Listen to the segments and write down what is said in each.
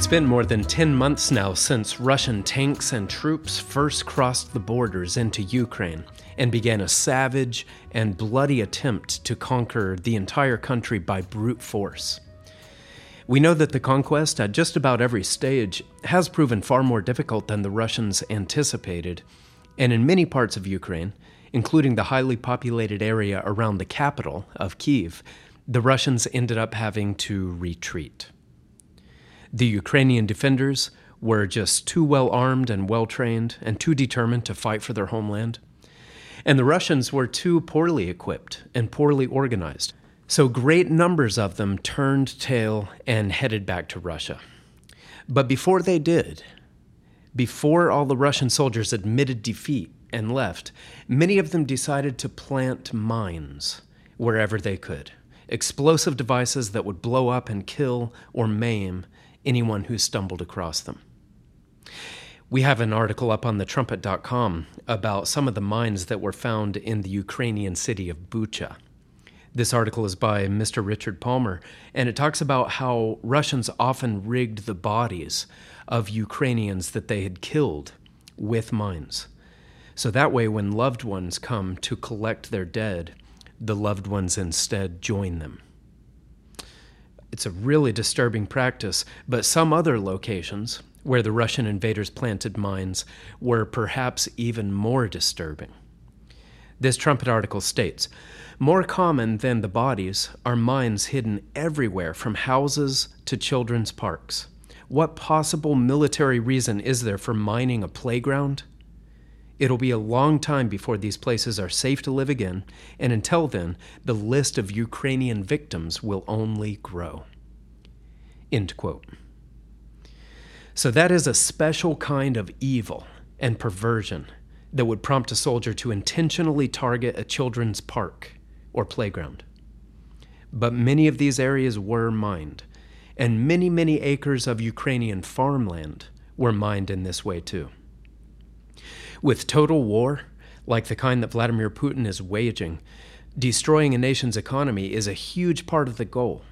It's been more than 10 months now since Russian tanks and troops first crossed the borders into Ukraine and began a savage and bloody attempt to conquer the entire country by brute force. We know that the conquest at just about every stage has proven far more difficult than the Russians anticipated, and in many parts of Ukraine, including the highly populated area around the capital of Kiev, the Russians ended up having to retreat. The Ukrainian defenders were just too well armed and well trained and too determined to fight for their homeland. And the Russians were too poorly equipped and poorly organized. So great numbers of them turned tail and headed back to Russia. But before they did, before all the Russian soldiers admitted defeat and left, many of them decided to plant mines wherever they could explosive devices that would blow up and kill or maim anyone who stumbled across them. We have an article up on thetrumpet.com about some of the mines that were found in the Ukrainian city of Bucha. This article is by Mr. Richard Palmer, and it talks about how Russians often rigged the bodies of Ukrainians that they had killed with mines. So that way, when loved ones come to collect their dead, the loved ones instead join them. It's a really disturbing practice, but some other locations where the Russian invaders planted mines were perhaps even more disturbing. This trumpet article states More common than the bodies are mines hidden everywhere from houses to children's parks. What possible military reason is there for mining a playground? It'll be a long time before these places are safe to live again, and until then, the list of Ukrainian victims will only grow. End quote. So, that is a special kind of evil and perversion that would prompt a soldier to intentionally target a children's park or playground. But many of these areas were mined, and many, many acres of Ukrainian farmland were mined in this way too. With total war, like the kind that Vladimir Putin is waging, destroying a nation's economy is a huge part of the goal.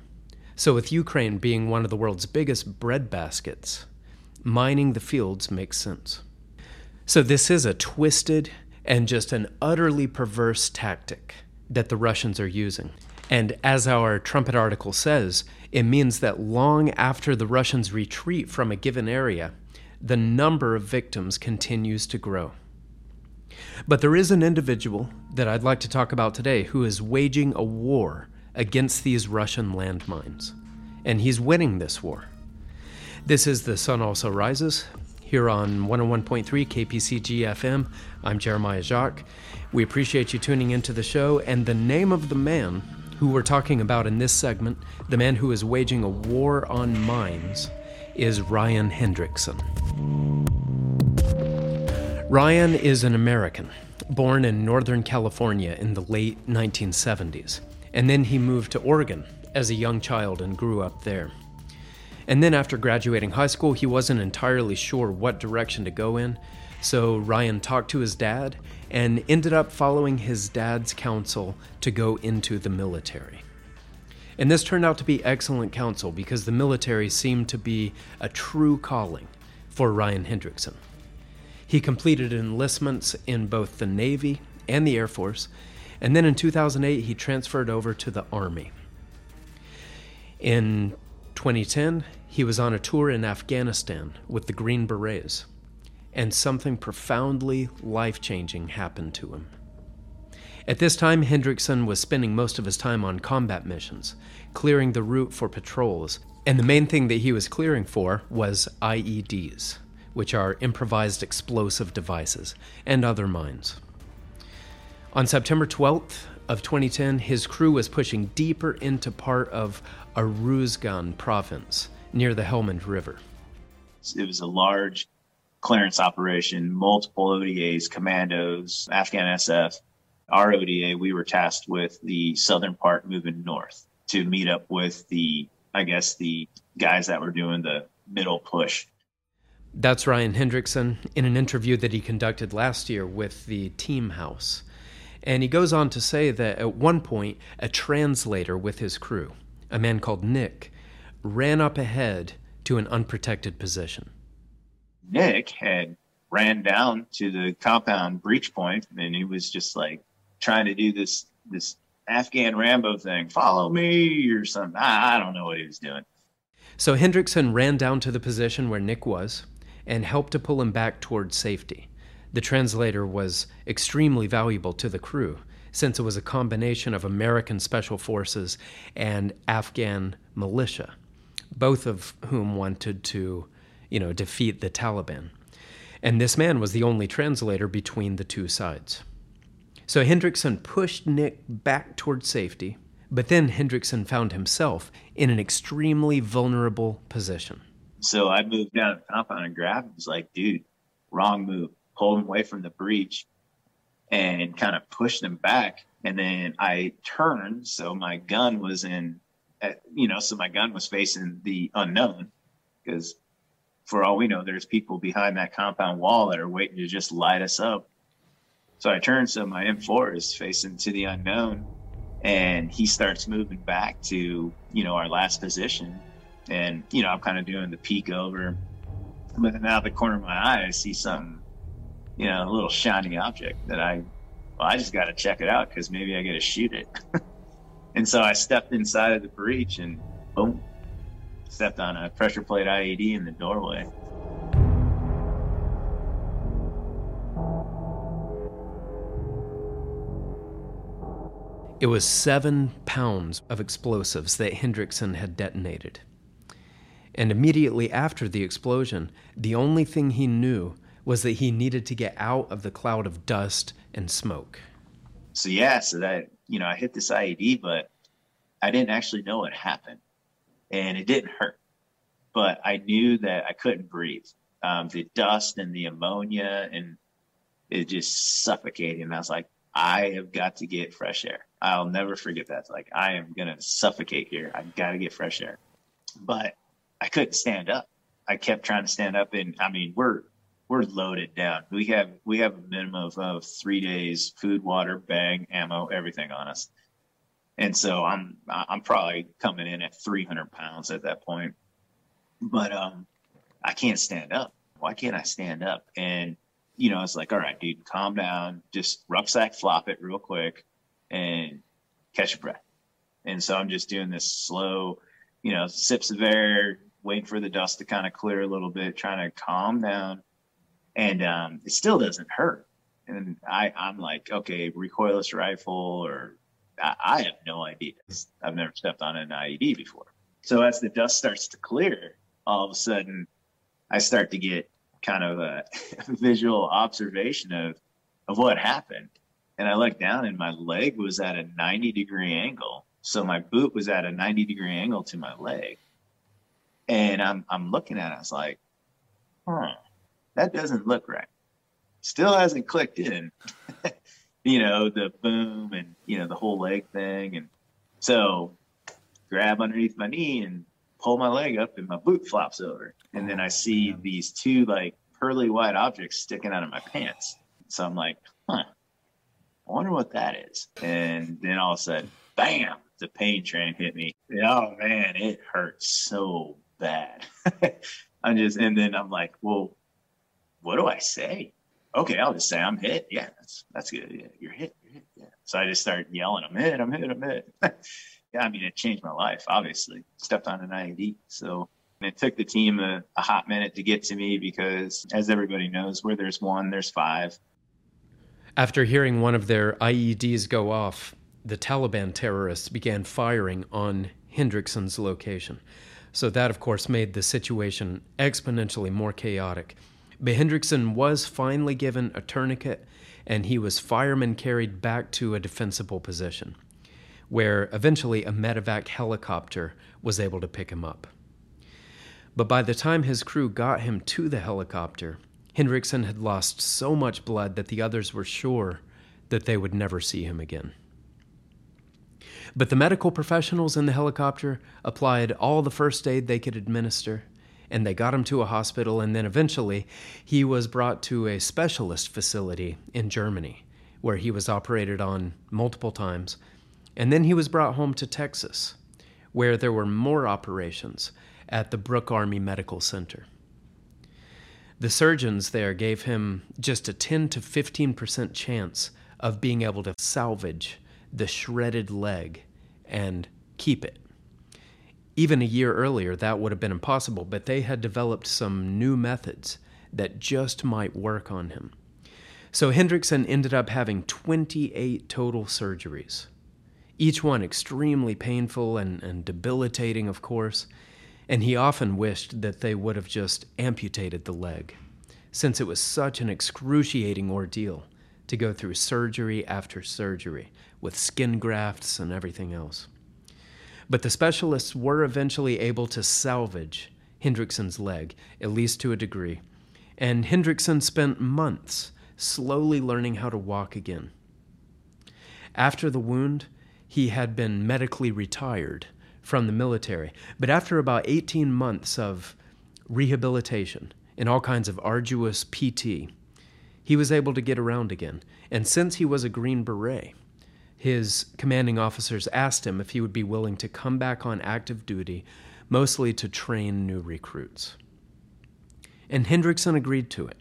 So, with Ukraine being one of the world's biggest breadbaskets, mining the fields makes sense. So, this is a twisted and just an utterly perverse tactic that the Russians are using. And as our trumpet article says, it means that long after the Russians retreat from a given area, the number of victims continues to grow. But there is an individual that I'd like to talk about today who is waging a war against these Russian landmines. And he's winning this war. This is The Sun Also Rises here on 101.3 KPCG FM. I'm Jeremiah Jacques. We appreciate you tuning into the show. And the name of the man who we're talking about in this segment, the man who is waging a war on mines, is Ryan Hendrickson. Ryan is an American, born in Northern California in the late 1970s, and then he moved to Oregon as a young child and grew up there. And then after graduating high school, he wasn't entirely sure what direction to go in, so Ryan talked to his dad and ended up following his dad's counsel to go into the military. And this turned out to be excellent counsel because the military seemed to be a true calling for Ryan Hendrickson. He completed enlistments in both the Navy and the Air Force, and then in 2008 he transferred over to the Army. In 2010, he was on a tour in Afghanistan with the Green Berets, and something profoundly life changing happened to him. At this time, Hendrickson was spending most of his time on combat missions, clearing the route for patrols, and the main thing that he was clearing for was IEDs, which are improvised explosive devices, and other mines. On September 12th of 2010, his crew was pushing deeper into part of Uruzgan province near the Helmand River. It was a large clearance operation, multiple ODAs, commandos, Afghan SF, our ODA, we were tasked with the southern part moving north to meet up with the, I guess, the guys that were doing the middle push. That's Ryan Hendrickson in an interview that he conducted last year with the Team House. And he goes on to say that at one point, a translator with his crew, a man called Nick, ran up ahead to an unprotected position. Nick had ran down to the compound breach point and he was just like trying to do this this Afghan Rambo thing, follow me or something. I, I don't know what he was doing. So Hendrickson ran down to the position where Nick was and helped to pull him back towards safety. The translator was extremely valuable to the crew since it was a combination of American special forces and Afghan militia, both of whom wanted to, you know, defeat the Taliban. And this man was the only translator between the two sides. So Hendrickson pushed Nick back towards safety, but then Hendrickson found himself in an extremely vulnerable position. So I moved down the compound and grabbed him. was like, dude, wrong move. Pulled him away from the breach and kind of pushed him back. And then I turned, so my gun was in, uh, you know, so my gun was facing the unknown because for all we know, there's people behind that compound wall that are waiting to just light us up so I turn, so my M4 is facing to the unknown, and he starts moving back to you know our last position, and you know I'm kind of doing the peek over, but then out of the corner of my eye I see something, you know, a little shiny object that I, well, I just got to check it out because maybe I get to shoot it, and so I stepped inside of the breach and boom, stepped on a pressure plate IED in the doorway. It was seven pounds of explosives that Hendrickson had detonated. And immediately after the explosion, the only thing he knew was that he needed to get out of the cloud of dust and smoke. So, yeah, so that, you know, I hit this IED, but I didn't actually know what happened. And it didn't hurt. But I knew that I couldn't breathe. Um, the dust and the ammonia and it just suffocated, And I was like, I have got to get fresh air. I'll never forget that. Like I am gonna suffocate here. I've got to get fresh air. But I couldn't stand up. I kept trying to stand up, and I mean we're we're loaded down. We have we have a minimum of, of three days food, water, bag, ammo, everything on us. And so I'm I'm probably coming in at 300 pounds at that point. But um, I can't stand up. Why can't I stand up? And you know, it's like, all right, dude, calm down. Just rucksack flop it real quick and catch your breath. And so I'm just doing this slow, you know, sips of air, waiting for the dust to kind of clear a little bit, trying to calm down. And um, it still doesn't hurt. And I, I'm like, okay, recoilless rifle, or I, I have no idea. I've never stepped on an IED before. So as the dust starts to clear, all of a sudden I start to get kind of a visual observation of of what happened and I looked down and my leg was at a 90 degree angle. So my boot was at a 90 degree angle to my leg. And I'm I'm looking at it, I was like, huh, that doesn't look right. Still hasn't clicked in. you know, the boom and you know, the whole leg thing. And so grab underneath my knee and pull my leg up and my boot flops over. And then I see these two like pearly white objects sticking out of my pants. So I'm like, huh, I wonder what that is. And then all of a sudden, bam, the pain train hit me. Oh man, it hurts so bad. I'm just, and then I'm like, well, what do I say? Okay, I'll just say I'm hit. Yeah, that's that's good. Yeah, you're hit. You're hit. Yeah. So I just started yelling, I'm hit. I'm hit. I'm hit. yeah, I mean, it changed my life. Obviously, stepped on an IED. So it took the team a, a hot minute to get to me because, as everybody knows, where there's one, there's five. After hearing one of their IEDs go off, the Taliban terrorists began firing on Hendrickson's location. So that, of course, made the situation exponentially more chaotic. But Hendrickson was finally given a tourniquet and he was fireman carried back to a defensible position, where eventually a medevac helicopter was able to pick him up. But by the time his crew got him to the helicopter, Hendrickson had lost so much blood that the others were sure that they would never see him again. But the medical professionals in the helicopter applied all the first aid they could administer, and they got him to a hospital, and then eventually he was brought to a specialist facility in Germany, where he was operated on multiple times. And then he was brought home to Texas, where there were more operations at the Brooke Army Medical Center. The surgeons there gave him just a 10 to 15% chance of being able to salvage the shredded leg and keep it. Even a year earlier, that would have been impossible, but they had developed some new methods that just might work on him. So Hendrickson ended up having 28 total surgeries, each one extremely painful and, and debilitating, of course and he often wished that they would have just amputated the leg, since it was such an excruciating ordeal to go through surgery after surgery with skin grafts and everything else. But the specialists were eventually able to salvage Hendrickson's leg, at least to a degree, and Hendrickson spent months slowly learning how to walk again. After the wound, he had been medically retired from the military. But after about 18 months of rehabilitation and all kinds of arduous PT, he was able to get around again. And since he was a Green Beret, his commanding officers asked him if he would be willing to come back on active duty, mostly to train new recruits. And Hendrickson agreed to it.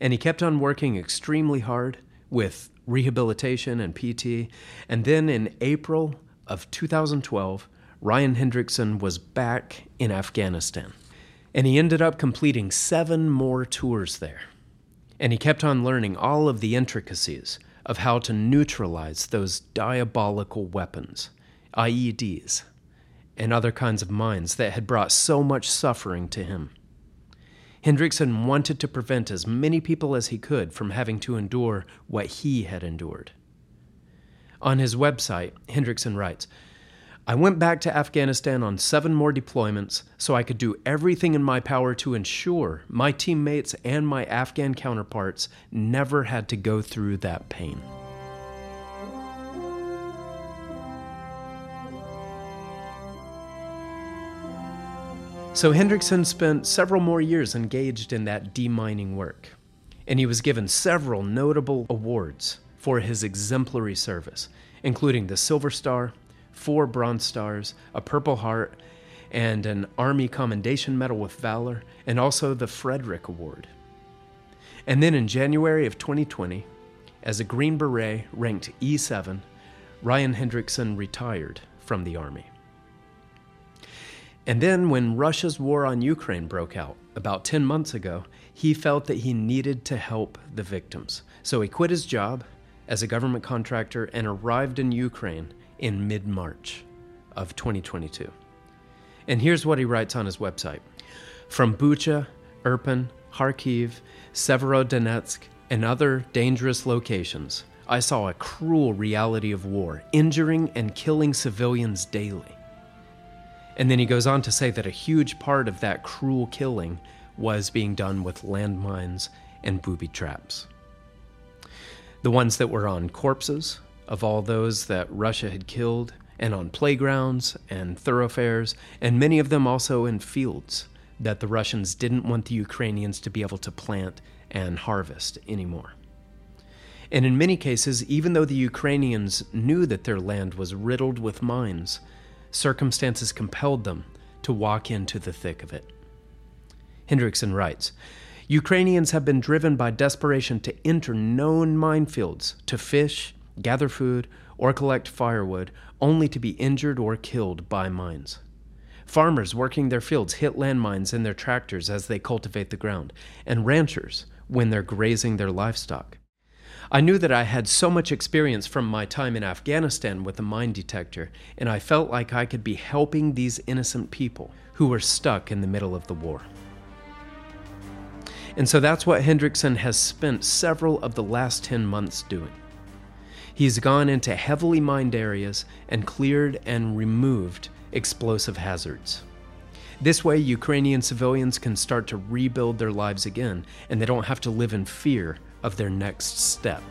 And he kept on working extremely hard with rehabilitation and PT. And then in April of 2012, Ryan Hendrickson was back in Afghanistan. And he ended up completing seven more tours there. And he kept on learning all of the intricacies of how to neutralize those diabolical weapons, IEDs, and other kinds of mines that had brought so much suffering to him. Hendrickson wanted to prevent as many people as he could from having to endure what he had endured. On his website, Hendrickson writes I went back to Afghanistan on seven more deployments so I could do everything in my power to ensure my teammates and my Afghan counterparts never had to go through that pain. So Hendrickson spent several more years engaged in that demining work, and he was given several notable awards for his exemplary service, including the Silver Star, four Bronze Stars, a Purple Heart, and an Army Commendation Medal with Valor, and also the Frederick Award. And then in January of 2020, as a Green Beret ranked E7, Ryan Hendrickson retired from the Army. And then, when Russia's war on Ukraine broke out about 10 months ago, he felt that he needed to help the victims. So he quit his job as a government contractor and arrived in Ukraine in mid March of 2022. And here's what he writes on his website From Bucha, Irpin, Kharkiv, Severodonetsk, and other dangerous locations, I saw a cruel reality of war, injuring and killing civilians daily. And then he goes on to say that a huge part of that cruel killing was being done with landmines and booby traps the ones that were on corpses of all those that Russia had killed, and on playgrounds and thoroughfares, and many of them also in fields that the Russians didn't want the Ukrainians to be able to plant and harvest anymore. And in many cases, even though the Ukrainians knew that their land was riddled with mines, circumstances compelled them to walk into the thick of it. Hendrickson writes Ukrainians have been driven by desperation to enter known minefields to fish, gather food, or collect firewood, only to be injured or killed by mines. Farmers working their fields hit landmines in their tractors as they cultivate the ground, and ranchers when they're grazing their livestock. I knew that I had so much experience from my time in Afghanistan with the mine detector, and I felt like I could be helping these innocent people who were stuck in the middle of the war. And so that's what Hendrickson has spent several of the last 10 months doing. He's gone into heavily mined areas and cleared and removed explosive hazards. This way, Ukrainian civilians can start to rebuild their lives again, and they don't have to live in fear of their next step.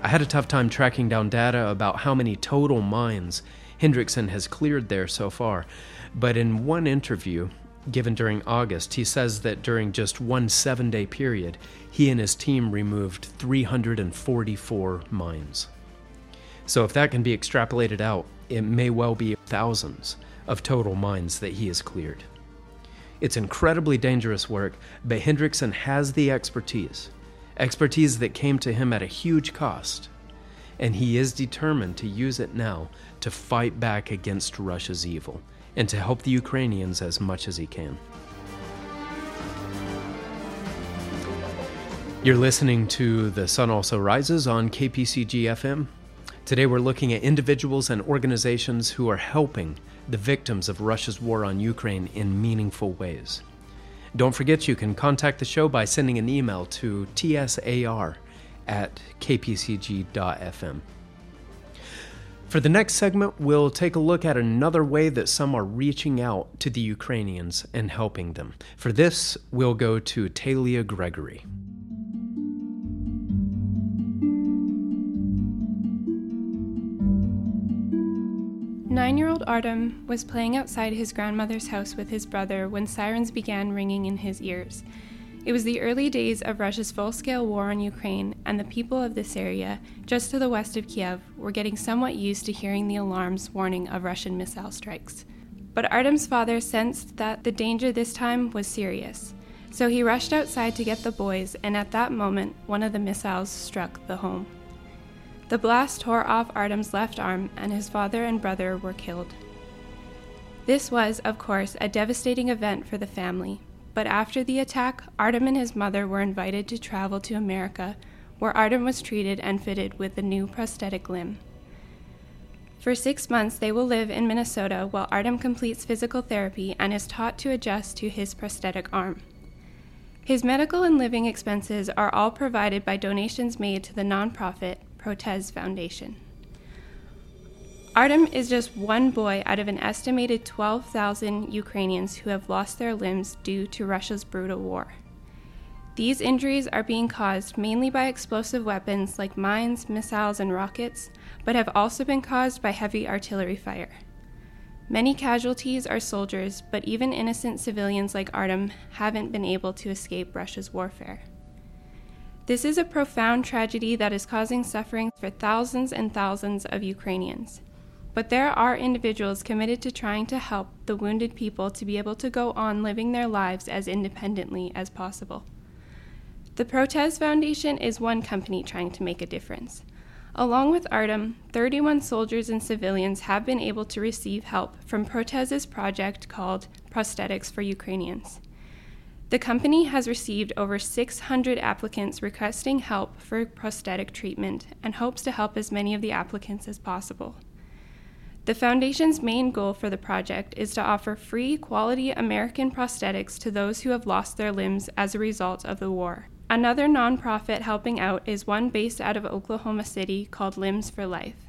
I had a tough time tracking down data about how many total mines Hendrickson has cleared there so far, but in one interview, given during August, he says that during just one seven day period, he and his team removed 344 mines. So, if that can be extrapolated out, it may well be thousands of total mines that he has cleared. It's incredibly dangerous work, but Hendrickson has the expertise, expertise that came to him at a huge cost, and he is determined to use it now to fight back against Russia's evil and to help the Ukrainians as much as he can. You're listening to The Sun Also Rises on KPCG FM. Today we're looking at individuals and organizations who are helping the victims of Russia's war on Ukraine in meaningful ways. Don't forget you can contact the show by sending an email to tsar at kpcg.fm. For the next segment, we'll take a look at another way that some are reaching out to the Ukrainians and helping them. For this, we'll go to Talia Gregory. Nine year old Artem was playing outside his grandmother's house with his brother when sirens began ringing in his ears. It was the early days of Russia's full scale war on Ukraine, and the people of this area, just to the west of Kiev, were getting somewhat used to hearing the alarms warning of Russian missile strikes. But Artem's father sensed that the danger this time was serious. So he rushed outside to get the boys, and at that moment, one of the missiles struck the home. The blast tore off Artem's left arm, and his father and brother were killed. This was, of course, a devastating event for the family, but after the attack, Artem and his mother were invited to travel to America, where Artem was treated and fitted with a new prosthetic limb. For six months, they will live in Minnesota while Artem completes physical therapy and is taught to adjust to his prosthetic arm. His medical and living expenses are all provided by donations made to the nonprofit Protez Foundation. Artem is just one boy out of an estimated 12,000 Ukrainians who have lost their limbs due to Russia's brutal war. These injuries are being caused mainly by explosive weapons like mines, missiles, and rockets, but have also been caused by heavy artillery fire. Many casualties are soldiers, but even innocent civilians like Artem haven't been able to escape Russia's warfare. This is a profound tragedy that is causing suffering for thousands and thousands of Ukrainians. But there are individuals committed to trying to help the wounded people to be able to go on living their lives as independently as possible. The Protez Foundation is one company trying to make a difference. Along with Artem, 31 soldiers and civilians have been able to receive help from Protez's project called Prosthetics for Ukrainians. The company has received over 600 applicants requesting help for prosthetic treatment and hopes to help as many of the applicants as possible. The Foundation's main goal for the project is to offer free, quality American prosthetics to those who have lost their limbs as a result of the war. Another nonprofit helping out is one based out of Oklahoma City called Limbs for Life.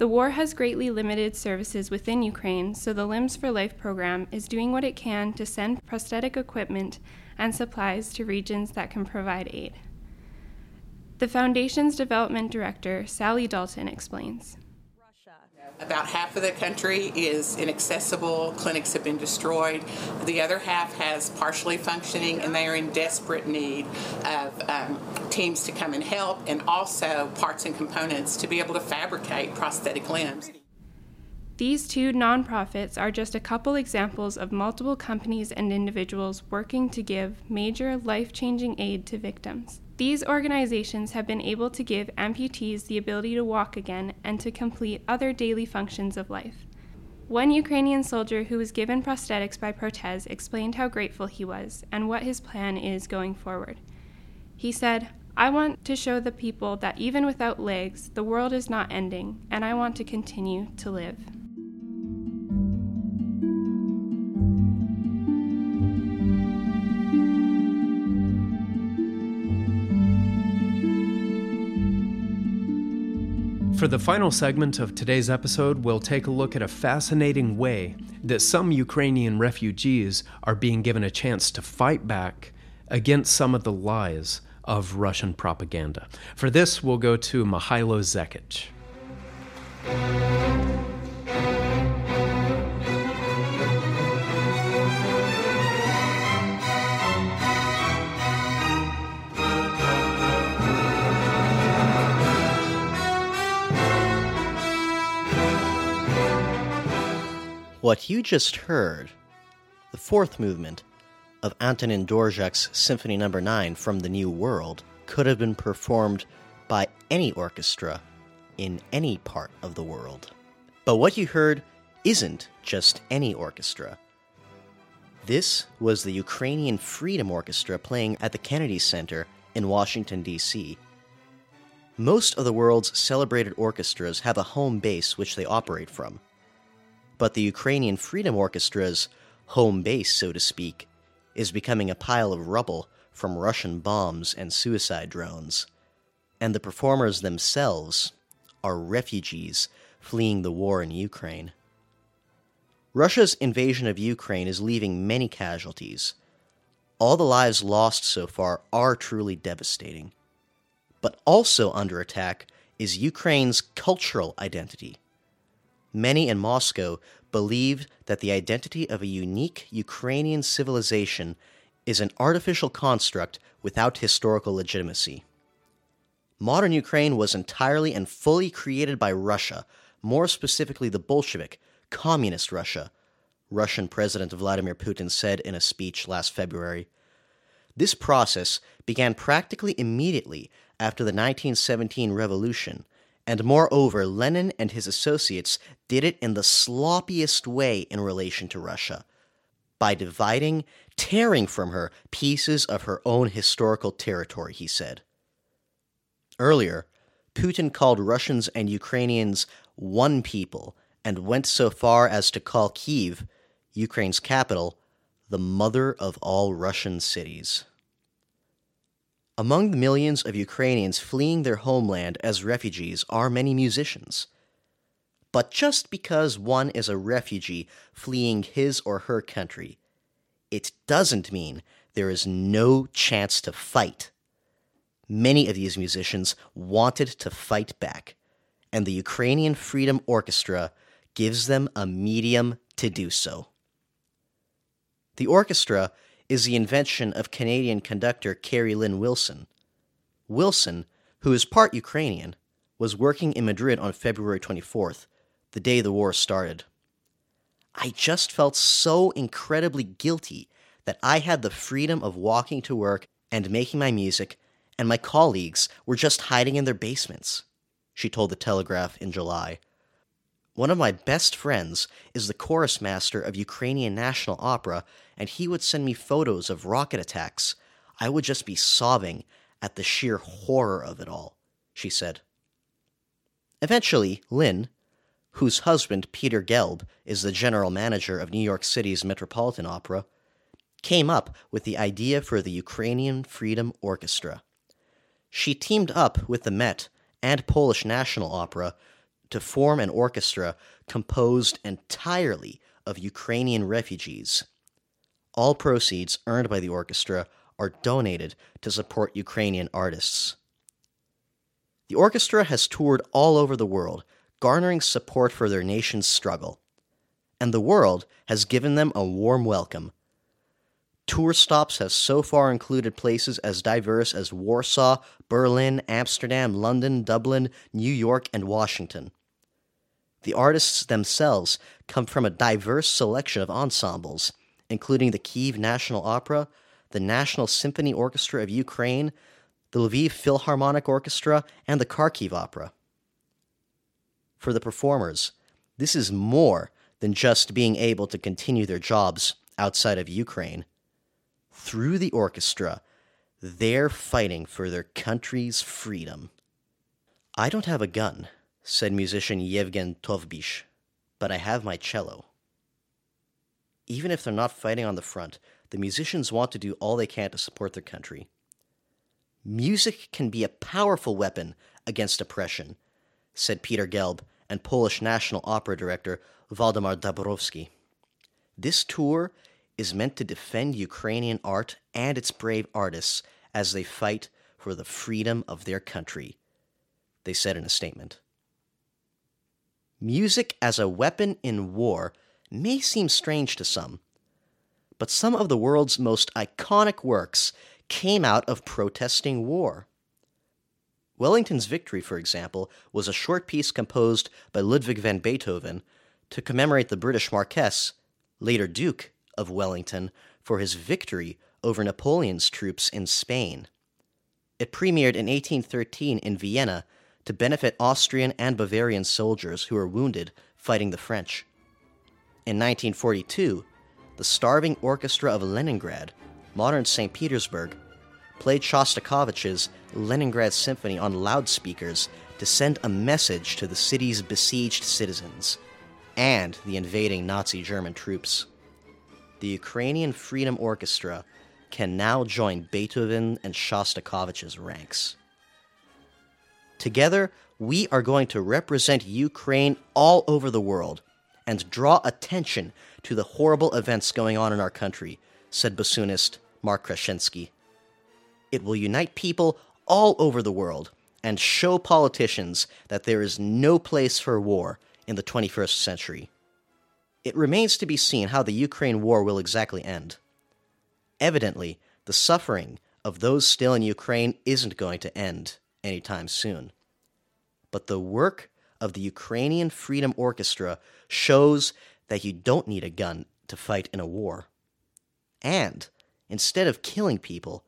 The war has greatly limited services within Ukraine, so the Limbs for Life program is doing what it can to send prosthetic equipment and supplies to regions that can provide aid. The Foundation's development director, Sally Dalton, explains. About half of the country is inaccessible, clinics have been destroyed. The other half has partially functioning, and they are in desperate need of um, teams to come and help and also parts and components to be able to fabricate prosthetic limbs. These two nonprofits are just a couple examples of multiple companies and individuals working to give major life changing aid to victims. These organizations have been able to give amputees the ability to walk again and to complete other daily functions of life. One Ukrainian soldier who was given prosthetics by Protez explained how grateful he was and what his plan is going forward. He said, I want to show the people that even without legs, the world is not ending, and I want to continue to live. For the final segment of today's episode, we'll take a look at a fascinating way that some Ukrainian refugees are being given a chance to fight back against some of the lies of Russian propaganda. For this, we'll go to Mihailo Zekic. What you just heard, the fourth movement of Antonin Dvorak's Symphony No. 9 from the New World, could have been performed by any orchestra in any part of the world. But what you heard isn't just any orchestra. This was the Ukrainian Freedom Orchestra playing at the Kennedy Center in Washington, D.C. Most of the world's celebrated orchestras have a home base which they operate from. But the Ukrainian Freedom Orchestra's home base, so to speak, is becoming a pile of rubble from Russian bombs and suicide drones. And the performers themselves are refugees fleeing the war in Ukraine. Russia's invasion of Ukraine is leaving many casualties. All the lives lost so far are truly devastating. But also under attack is Ukraine's cultural identity. Many in Moscow believe that the identity of a unique Ukrainian civilization is an artificial construct without historical legitimacy. Modern Ukraine was entirely and fully created by Russia, more specifically the Bolshevik, Communist Russia, Russian President Vladimir Putin said in a speech last February. This process began practically immediately after the 1917 revolution, and moreover, Lenin and his associates did it in the sloppiest way in relation to Russia by dividing, tearing from her pieces of her own historical territory, he said. Earlier, Putin called Russians and Ukrainians one people and went so far as to call Kiev, Ukraine's capital, the mother of all Russian cities. Among the millions of Ukrainians fleeing their homeland as refugees are many musicians. But just because one is a refugee fleeing his or her country, it doesn't mean there is no chance to fight. Many of these musicians wanted to fight back, and the Ukrainian Freedom Orchestra gives them a medium to do so. The orchestra is the invention of Canadian conductor Keri-Lynn Wilson. Wilson, who is part Ukrainian, was working in Madrid on February 24th, the day the war started. I just felt so incredibly guilty that I had the freedom of walking to work and making my music, and my colleagues were just hiding in their basements, she told the Telegraph in July. One of my best friends is the chorus master of Ukrainian National Opera, and he would send me photos of rocket attacks. I would just be sobbing at the sheer horror of it all, she said. Eventually, Lynn, whose husband, Peter Gelb, is the general manager of New York City's Metropolitan Opera, came up with the idea for the Ukrainian Freedom Orchestra. She teamed up with the Met and Polish National Opera to form an orchestra composed entirely of Ukrainian refugees. All proceeds earned by the orchestra are donated to support Ukrainian artists. The orchestra has toured all over the world, garnering support for their nation's struggle, and the world has given them a warm welcome. Tour stops have so far included places as diverse as Warsaw, Berlin, Amsterdam, London, Dublin, New York, and Washington. The artists themselves come from a diverse selection of ensembles, including the Kiev National Opera, the National Symphony Orchestra of Ukraine, the Lviv Philharmonic Orchestra, and the Kharkiv Opera. For the performers, this is more than just being able to continue their jobs outside of Ukraine. Through the orchestra, they're fighting for their country's freedom. I don't have a gun, said musician Yevgen Tovbish, but I have my cello. Even if they're not fighting on the front, the musicians want to do all they can to support their country. Music can be a powerful weapon against oppression, said Peter Gelb and Polish National Opera director Waldemar Dabrowski. This tour is meant to defend Ukrainian art and its brave artists as they fight for the freedom of their country, they said in a statement. Music as a weapon in war may seem strange to some, but some of the world's most iconic works came out of protesting war. Wellington's Victory, for example, was a short piece composed by Ludwig van Beethoven to commemorate the British Marquess, later Duke of Wellington, for his victory over Napoleon's troops in Spain. It premiered in 1813 in Vienna to benefit Austrian and Bavarian soldiers who were wounded fighting the French. In 1942, the starving orchestra of Leningrad, modern St. Petersburg, played Shostakovich's Leningrad Symphony on loudspeakers to send a message to the city's besieged citizens and the invading Nazi German troops. The Ukrainian Freedom Orchestra can now join Beethoven and Shostakovich's ranks. Together, we are going to represent Ukraine all over the world and draw attention to the horrible events going on in our country, said bassoonist Mark Krasensky. It will unite people all over the world and show politicians that there is no place for war in the 21st century. It remains to be seen how the Ukraine war will exactly end. Evidently, the suffering of those still in Ukraine isn't going to end anytime soon. But the work of the Ukrainian Freedom Orchestra shows that you don't need a gun to fight in a war. And instead of killing people,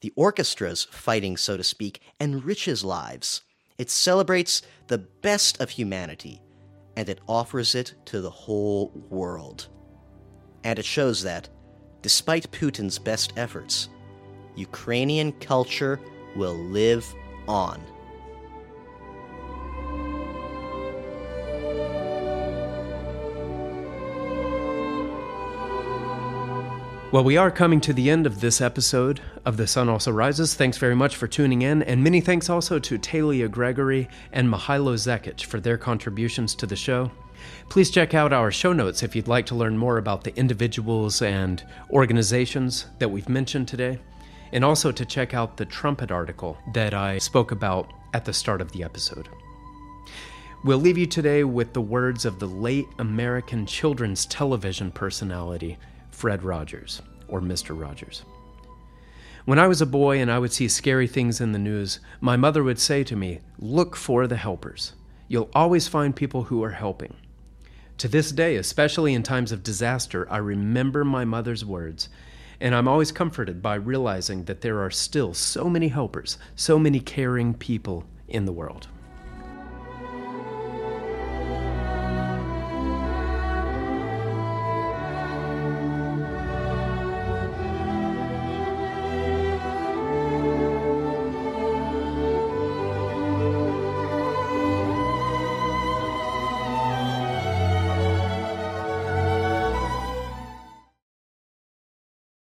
the orchestra's fighting, so to speak, enriches lives. It celebrates the best of humanity, and it offers it to the whole world. And it shows that, despite Putin's best efforts, Ukrainian culture will live on. Well, we are coming to the end of this episode of The Sun Also Rises. Thanks very much for tuning in, and many thanks also to Talia Gregory and Mihailo Zekic for their contributions to the show. Please check out our show notes if you'd like to learn more about the individuals and organizations that we've mentioned today, and also to check out the trumpet article that I spoke about at the start of the episode. We'll leave you today with the words of the late American children's television personality, Fred Rogers, or Mr. Rogers. When I was a boy and I would see scary things in the news, my mother would say to me, Look for the helpers. You'll always find people who are helping. To this day, especially in times of disaster, I remember my mother's words, and I'm always comforted by realizing that there are still so many helpers, so many caring people in the world.